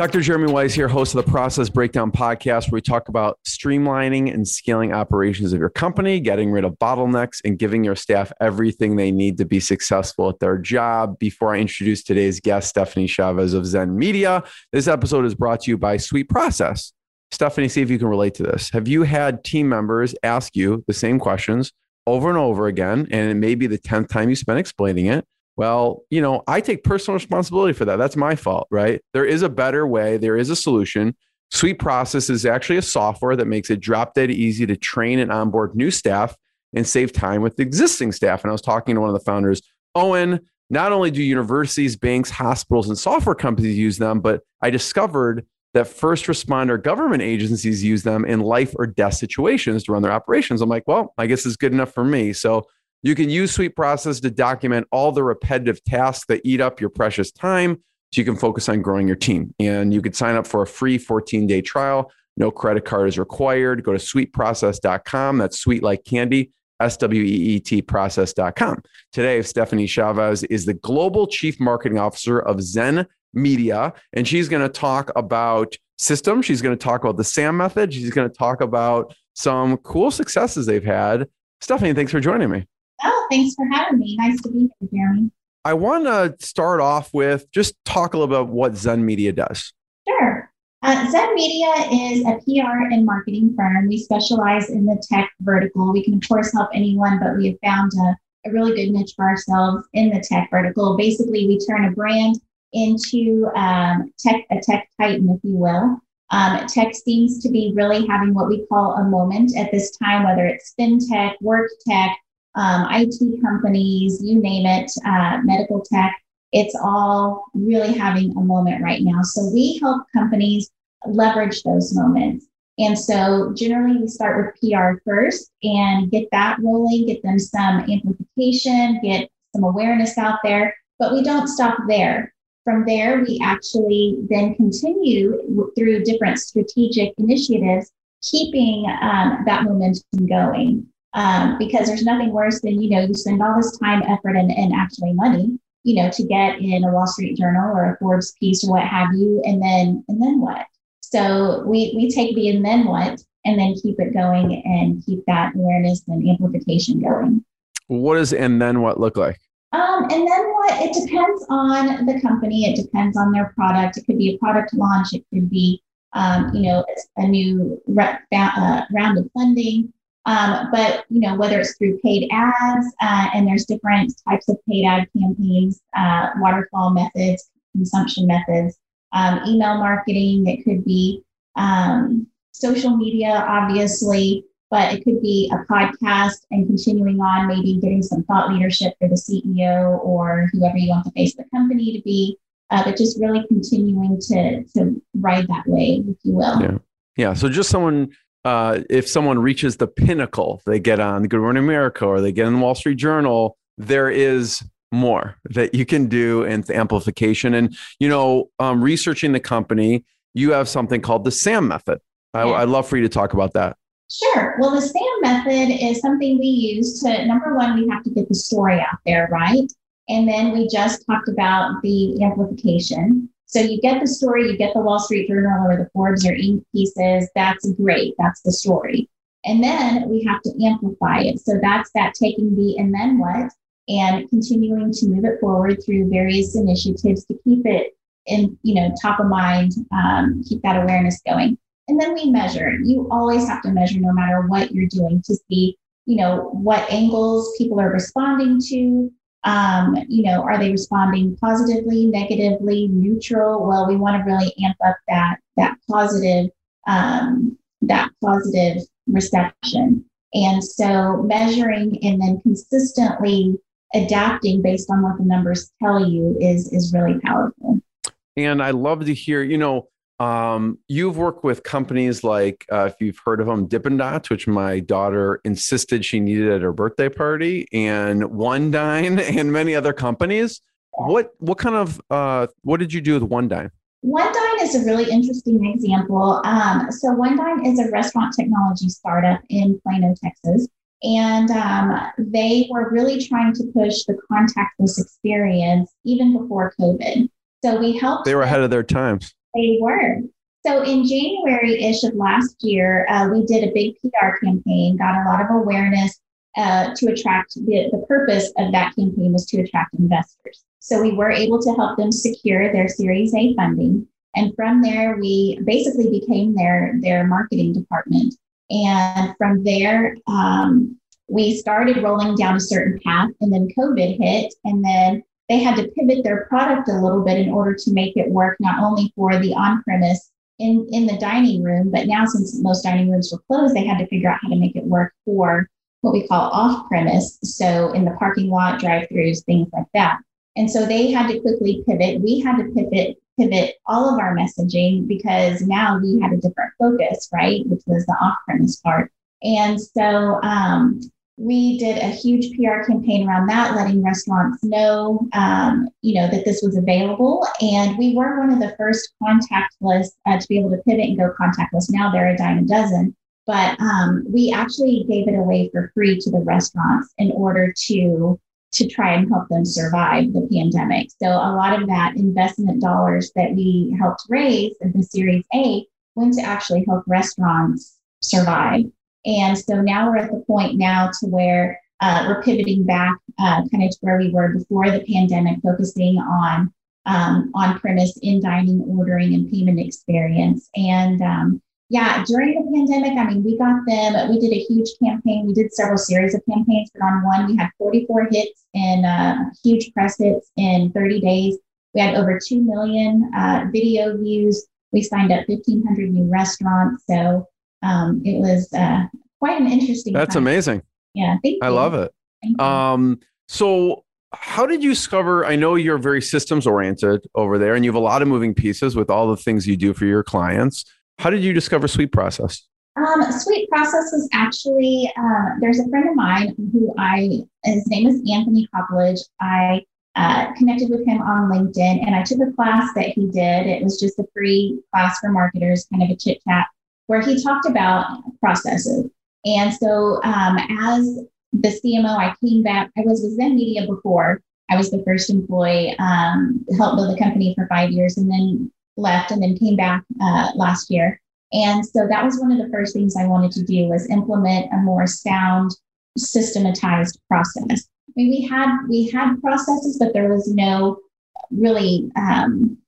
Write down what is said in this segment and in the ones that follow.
Dr. Jeremy Weisz here, host of the Process Breakdown podcast, where we talk about streamlining and scaling operations of your company, getting rid of bottlenecks, and giving your staff everything they need to be successful at their job. Before I introduce today's guest, Stephanie Chavez of Zen Media, this episode is brought to you by Sweet Process. Stephanie, see if you can relate to this. Have you had team members ask you the same questions over and over again, and it may be the 10th time you spent explaining it? Well, you know, I take personal responsibility for that. That's my fault, right? There is a better way, there is a solution. Sweet Process is actually a software that makes it drop dead easy to train and onboard new staff and save time with existing staff. And I was talking to one of the founders, Owen. Not only do universities, banks, hospitals, and software companies use them, but I discovered that first responder government agencies use them in life or death situations to run their operations. I'm like, well, I guess it's good enough for me. So you can use Sweet Process to document all the repetitive tasks that eat up your precious time so you can focus on growing your team. And you could sign up for a free 14 day trial. No credit card is required. Go to sweetprocess.com. That's sweet like candy, S W E E T process.com. Today, Stephanie Chavez is the Global Chief Marketing Officer of Zen Media, and she's going to talk about systems. She's going to talk about the SAM method. She's going to talk about some cool successes they've had. Stephanie, thanks for joining me. Oh, thanks for having me. Nice to be here, Jeremy. I want to start off with just talk a little about what Zen Media does. Sure. Uh, Zen Media is a PR and marketing firm. We specialize in the tech vertical. We can, of course, help anyone, but we have found a, a really good niche for ourselves in the tech vertical. Basically, we turn a brand into um, tech, a tech titan, if you will. Um, tech seems to be really having what we call a moment at this time, whether it's fintech, work tech, um, IT companies, you name it, uh, medical tech. It's all really having a moment right now. So we help companies leverage those moments. And so generally we start with PR first and get that rolling, get them some amplification, get some awareness out there, but we don't stop there. From there, we actually then continue through different strategic initiatives, keeping um, that momentum going um, because there's nothing worse than you know you spend all this time effort and, and actually money you know to get in a wall street journal or a forbes piece or what have you and then and then what? So we we take the and then what and then keep it going and keep that awareness and amplification going. What does and then what look like? Um, and then what? It depends on the company. It depends on their product. It could be a product launch. It could be um, you know a new re- uh, round of funding um, but you know whether it's through paid ads, uh, and there's different types of paid ad campaigns, uh, waterfall methods, consumption methods, um, email marketing. It could be um, social media, obviously, but it could be a podcast and continuing on, maybe getting some thought leadership for the CEO or whoever you want the face of the company to be. Uh, but just really continuing to to ride that wave, if you will. Yeah. Yeah. So just someone uh, if someone reaches the pinnacle, they get on Good Morning America or they get in the Wall Street Journal, there is more that you can do in amplification. And, you know, um, researching the company, you have something called the SAM method. I, I'd love for you to talk about that. Sure. Well, the SAM method is something we use to number one, we have to get the story out there, right? And then we just talked about the amplification. So you get the story, you get the Wall Street Journal or the Forbes or Inc. pieces. That's great. That's the story. And then we have to amplify it. So that's that taking the and then what and continuing to move it forward through various initiatives to keep it in, you know, top of mind, um, keep that awareness going. And then we measure. You always have to measure no matter what you're doing to see, you know, what angles people are responding to, um, you know, are they responding positively, negatively, neutral? Well, we want to really amp up that that positive um, that positive reception. And so measuring and then consistently adapting based on what the numbers tell you is is really powerful. And I love to hear, you know, Um, you've worked with companies like, uh, if you've heard of them, Dippin' Dots, which my daughter insisted she needed at her birthday party, and OneDine, and many other companies. What what kind of uh, what did you do with OneDine? One Dine is a really interesting example. Um, so OneDine is a restaurant technology startup in Plano, Texas. And um, they were really trying to push the contactless experience even before COVID. So we helped. They were ahead of their times. They were. So in January ish of last year, uh, we did a big PR campaign, got a lot of awareness uh, to attract the, the purpose of that campaign was to attract investors. So we were able to help them secure their Series A funding. And from there, we basically became their, their marketing department. And from there, um, we started rolling down a certain path, and then COVID hit. And then they had to pivot their product a little bit in order to make it work not only for the on premise in, in the dining room, but now since most dining rooms were closed, they had to figure out how to make it work for what we call off premise. So in the parking lot, drive throughs, things like that. And so they had to quickly pivot. We had to pivot pivot all of our messaging because now we had a different focus, right? Which was the off premise part. And so um, we did a huge PR campaign around that, letting restaurants know, um, you know, that this was available. And we were one of the first contactless uh, to be able to pivot and go contactless. Now they're a dime a dozen, but um, we actually gave it away for free to the restaurants in order to to try and help them survive the pandemic. So a lot of that investment dollars that we helped raise in the Series A went to actually help restaurants survive. And so now we're at the point now to where uh, we're pivoting back uh, kind of to where we were before the pandemic, focusing on um, on premise in dining, ordering, and payment experience. And um, yeah, during the pandemic, I mean, we got them, we did a huge campaign. We did several series of campaigns, but on one, we had 44 hits and uh, huge press hits in 30 days. We had over 2 million uh, video views. We signed up 1,500 new restaurants. So um, it was uh, quite an interesting. That's time. amazing. Yeah, I love it. Um, so, how did you discover? I know you're very systems oriented over there, and you have a lot of moving pieces with all the things you do for your clients. How did you discover Sweet Process? Um, Sweet Process was actually uh, there's a friend of mine who I his name is Anthony Coppedge. I uh, connected with him on LinkedIn, and I took a class that he did. It was just a free class for marketers, kind of a chit chat where he talked about processes. And so, um, as the CMO, I came back. I was with Zen Media before. I was the first employee, um, helped build the company for five years, and then left, and then came back uh, last year. And so that was one of the first things I wanted to do was implement a more sound, systematized process. I mean, we had we had processes, but there was no really um,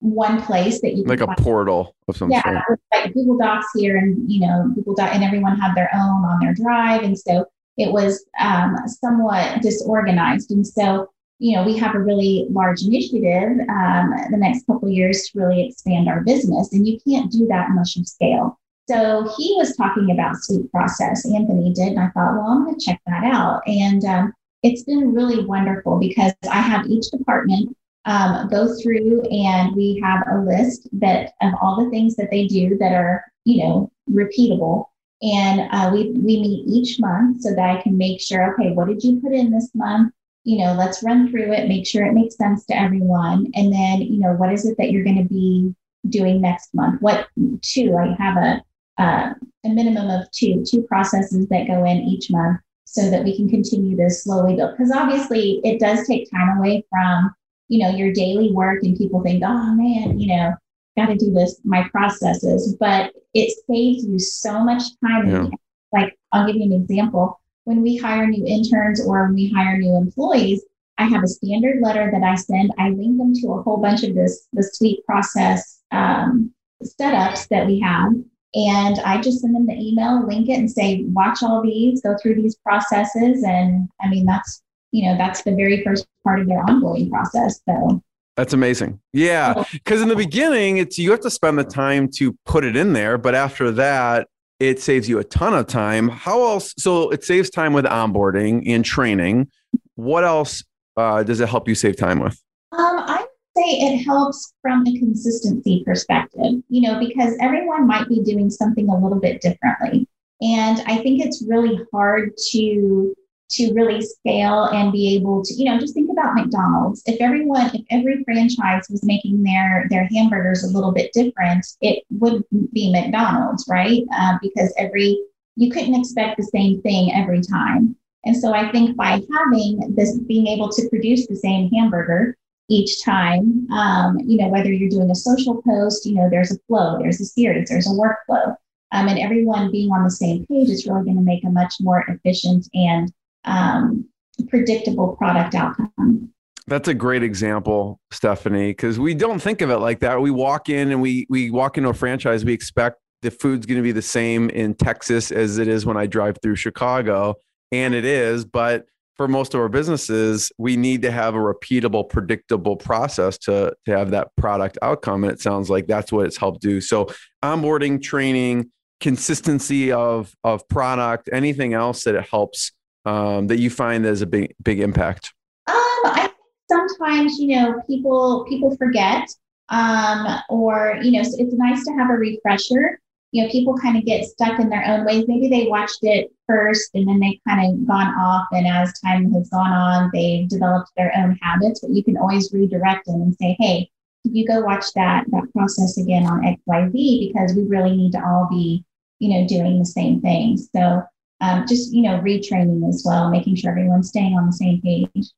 one place that you like a portal of some yeah, sort. like Google Docs here, and you know Google Doc, and everyone had their own on their drive, and so it was um, somewhat disorganized. And so you know we have a really large initiative um, the next couple years to really expand our business, and you can't do that unless you scale. So he was talking about Sweet Process. Anthony did, and I thought, well, I'm going to check that out, and um, it's been really wonderful because I have each department um, go through and we have a list that of all the things that they do that are you know repeatable. And uh, we we meet each month so that i can make sure okay what did you put in this month? You know let's run through it make sure it makes sense to everyone. And then you know what is it that you're going to be doing next month? What two i have a uh, a minimum of two two processes that go in each month so that we can continue to slowly build. Because obviously it does take time away from you know, your daily work and people think, oh man, you know, got to do this, my processes, but it saves you so much time. Yeah. Like, I'll give you an example. When we hire new interns or when we hire new employees, I have a standard letter that I send. I link them to a whole bunch of this, the Sweet Process um, setups that we have. And I just send them the email, link it, and say, watch all these, go through these processes. And I mean, that's you know, that's the very first part of their onboarding process. So that's amazing. Yeah. Because in the beginning, it's you have to spend the time to put it in there. But after that, it saves you a ton of time. How else? So it saves time with onboarding and training. What else uh, does it help you save time with? Um, I say it helps from a consistency perspective, you know, because everyone might be doing something a little bit differently. And I think it's really hard to to really scale and be able to, you know, just think about McDonald's. If everyone, if every franchise was making their their hamburgers a little bit different, it would be McDonald's, right? Uh, because every you couldn't expect the same thing every time. And so I think by having this, being able to produce the same hamburger each time, um, you know, whether you're doing a social post, you know, there's a flow, there's a series, there's a workflow, um, and everyone being on the same page is really going to make a much more efficient and um, predictable product outcome. That's a great example, Stephanie, because we don't think of it like that. We walk in and we we walk into a franchise, we expect the food's going to be the same in Texas as it is when I drive through Chicago, and it is, but for most of our businesses, we need to have a repeatable, predictable process to, to have that product outcome. And it sounds like that's what it's helped do. So onboarding, training, consistency of of product, anything else that it helps um, that you find as a big big impact? Um, I sometimes you know people people forget, um, or you know it's nice to have a refresher. You know, people kind of get stuck in their own ways. Maybe they watched it first and then they kind of gone off, and as time has gone on, they've developed their own habits. But you can always redirect them and say, "Hey, could you go watch that that process again on X Y Z because we really need to all be you know doing the same thing." So um, just you know retraining as well, making sure everyone's staying on the same page.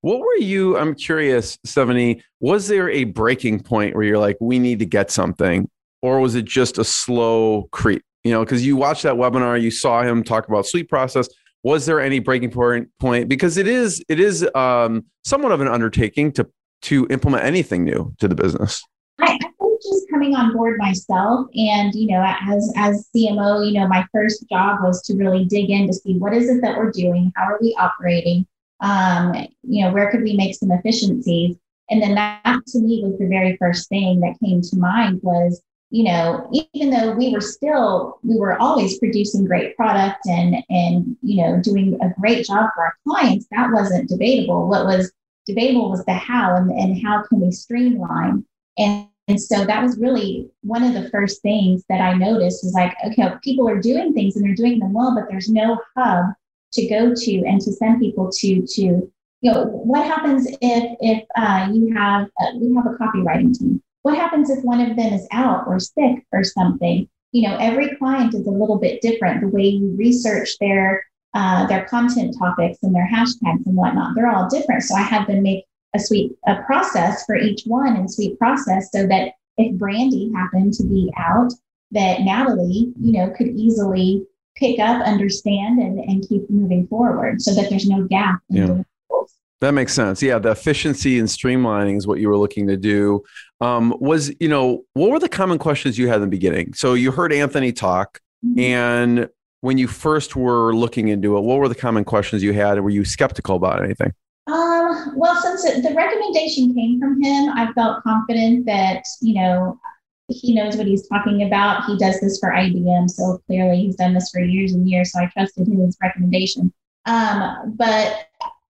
What were you? I'm curious, Stephanie. Was there a breaking point where you're like, we need to get something, or was it just a slow creep? You know, because you watched that webinar, you saw him talk about Sweet Process. Was there any breaking point? Point because it is it is um, somewhat of an undertaking to to implement anything new to the business. I, coming on board myself. And you know as as cmo you know my first job was to really dig in to see what is it that we're doing? How are we operating? Um, you know where could we make some efficiencies? And then that to me was the very first thing that came to mind was you know even though we were still we were always producing great product and and you know doing a great job for our clients that wasn't debatable. What was debatable was the how and, and how can we streamline? And and so that was really one of the first things that I noticed was like, okay, people are doing things and they're doing them well, but there's no hub to go to and to send people to to you know what happens if if uh, you have uh, we have a copywriting team? What happens if one of them is out or sick or something? You know every client is a little bit different the way you research their uh, their content topics and their hashtags and whatnot they're all different. So i had them make a sweet a process for each one and sweet process so that if Brandy happened to be out, that Natalie, you know, could easily pick up, understand, and, and keep moving forward so that there's no gap yeah. That makes sense. Yeah, the efficiency and streamlining is what you were looking to do. Um, was you know what were the common questions you had in the beginning? So you heard Anthony talk, mm-hmm. and when you first were looking into it, what were the common questions you had? Were you skeptical about anything? Um, well, since the recommendation came from him, I felt confident that, you know, he knows what he's talking about. He does this for IBM. So clearly he's done this for years and years. So I trusted his recommendation. Um, but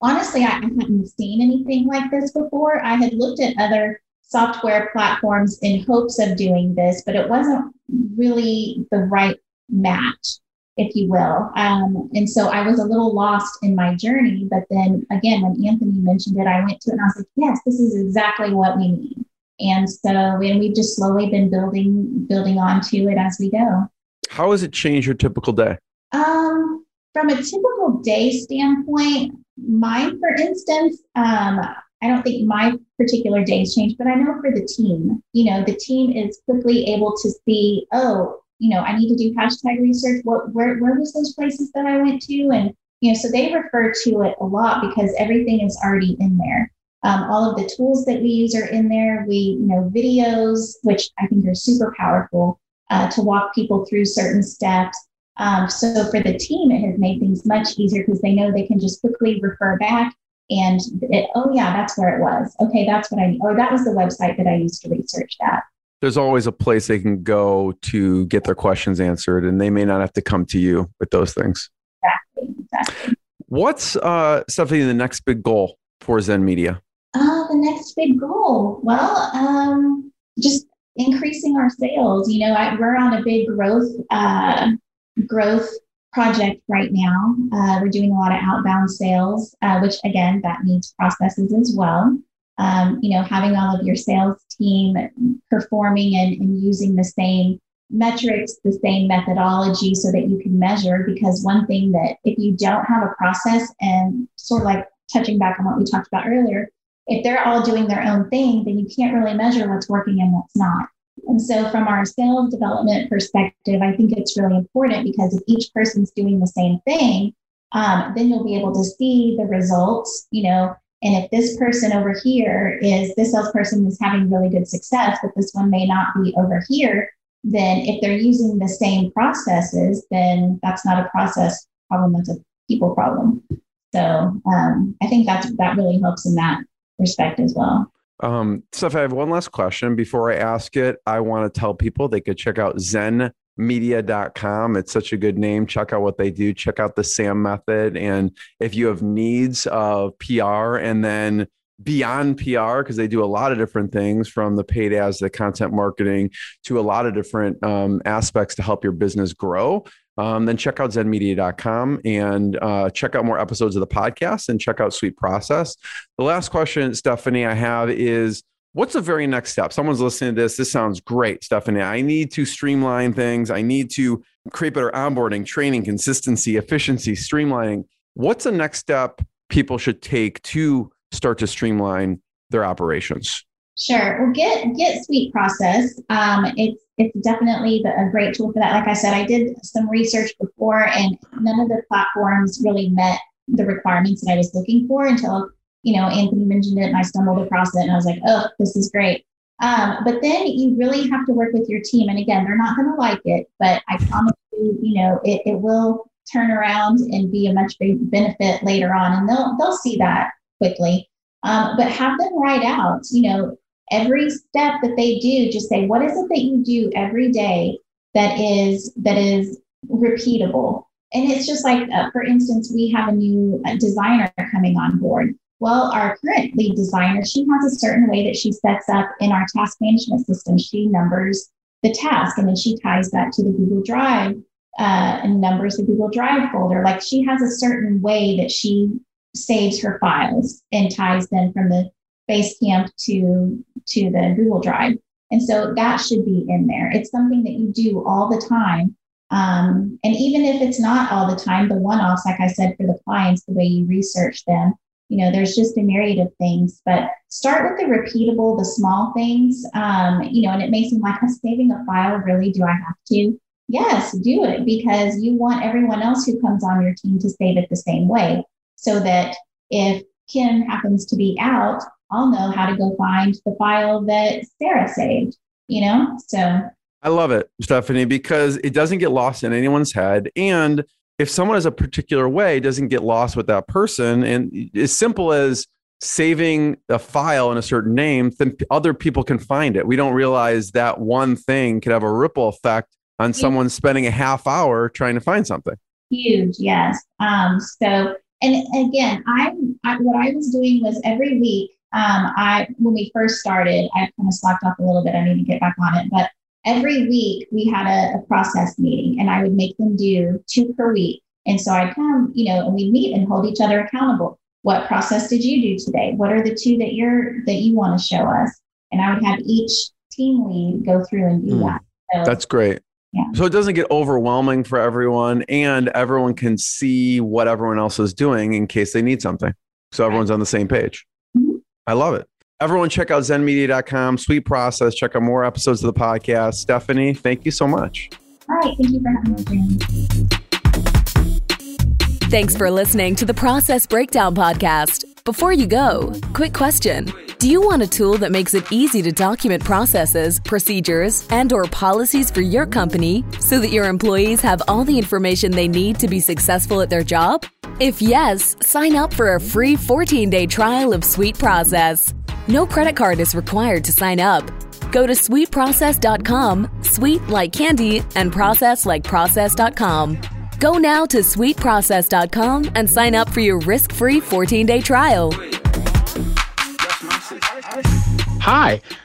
honestly, I hadn't seen anything like this before. I had looked at other software platforms in hopes of doing this, but it wasn't really the right match if you will. Um, and so I was a little lost in my journey. But then again, when Anthony mentioned it, I went to it and I was like, yes, this is exactly what we need. And so, and we've just slowly been building, building onto it as we go. How has it changed your typical day? Um, from a typical day standpoint, mine, for instance, um, I don't think my particular days changed, but I know for the team, you know, the team is quickly able to see, oh, you know, I need to do hashtag research. What, where, where was those places that I went to? And, you know, so they refer to it a lot because everything is already in there. Um, all of the tools that we use are in there. We, you know, videos, which I think are super powerful uh, to walk people through certain steps. Um, so for the team, it has made things much easier because they know they can just quickly refer back and it, oh yeah, that's where it was. Okay, that's what I, or that was the website that I used to research that there's always a place they can go to get their questions answered, and they may not have to come to you with those things. Exactly. exactly. What's uh, Stephanie the next big goal for Zen Media? Uh, the next big goal? Well, um, just increasing our sales. You know, I, we're on a big growth uh, growth project right now. Uh, we're doing a lot of outbound sales, uh, which again, that needs processes as well. Um, you know, having all of your sales team performing and, and using the same metrics, the same methodology so that you can measure. Because one thing that if you don't have a process and sort of like touching back on what we talked about earlier, if they're all doing their own thing, then you can't really measure what's working and what's not. And so, from our sales development perspective, I think it's really important because if each person's doing the same thing, um, then you'll be able to see the results, you know. And if this person over here is this salesperson is having really good success, but this one may not be over here, then if they're using the same processes, then that's not a process problem, that's a people problem. So um, I think that's that really helps in that respect as well. Um, Steph, I have one last question. Before I ask it, I want to tell people they could check out zenmedia.com. It's such a good name. Check out what they do. Check out the SAM method. And if you have needs of PR and then beyond PR because they do a lot of different things from the paid ads, the content marketing to a lot of different um, aspects to help your business grow. Um, then check out zenmedia.com and uh, check out more episodes of the podcast and check out Sweet Process. The last question, Stephanie, I have is what's the very next step? Someone's listening to this. This sounds great, Stephanie. I need to streamline things. I need to create better onboarding, training, consistency, efficiency, streamlining. What's the next step people should take to start to streamline their operations? Sure. Well, get get Sweet Process. Um, it's it's definitely the, a great tool for that. Like I said, I did some research before, and none of the platforms really met the requirements that I was looking for until you know Anthony mentioned it, and I stumbled across it, and I was like, oh, this is great. Um, but then you really have to work with your team, and again, they're not going to like it, but I promise you, you know, it, it will turn around and be a much big benefit later on, and they'll they'll see that quickly. Um, but have them write out, you know, every step that they do. Just say, what is it that you do every day that is that is repeatable? And it's just like, uh, for instance, we have a new uh, designer coming on board. Well, our current lead designer, she has a certain way that she sets up in our task management system. She numbers the task and then she ties that to the Google Drive uh, and numbers the Google Drive folder. Like she has a certain way that she saves her files and ties them from the Basecamp to to the Google Drive. And so that should be in there. It's something that you do all the time. Um, and even if it's not all the time, the one offs, like I said, for the clients, the way you research them, you know, there's just a myriad of things. But start with the repeatable, the small things, um, you know, and it may seem like I'm saving a file. Really, do I have to? Yes, do it because you want everyone else who comes on your team to save it the same way so that if Kim happens to be out, I'll know how to go find the file that Sarah saved, you know? So I love it, Stephanie, because it doesn't get lost in anyone's head. And if someone has a particular way, doesn't get lost with that person. And as simple as saving a file in a certain name, then other people can find it. We don't realize that one thing could have a ripple effect on someone spending a half hour trying to find something. Huge, yes. Um, so and again, I, I, what I was doing was every week. Um, I when we first started, I kind of slacked off a little bit. I need to get back on it, but every week we had a, a process meeting, and I would make them do two per week. And so I'd come, you know, and we'd meet and hold each other accountable. What process did you do today? What are the two that you're that you want to show us? And I would have each team lead go through and do mm, that. So, that's great. Yeah. So it doesn't get overwhelming for everyone, and everyone can see what everyone else is doing in case they need something. So everyone's on the same page. Mm-hmm. I love it. Everyone, check out zenmedia.com, sweet process. Check out more episodes of the podcast. Stephanie, thank you so much. All right. Thank you for having me. Thanks for listening to the Process Breakdown Podcast. Before you go, quick question. Do you want a tool that makes it easy to document processes, procedures, and or policies for your company so that your employees have all the information they need to be successful at their job? If yes, sign up for a free 14-day trial of Sweet Process. No credit card is required to sign up. Go to sweetprocess.com, sweet like candy, and process like process.com. Go now to sweetprocess.com and sign up for your risk-free 14-day trial. Hi,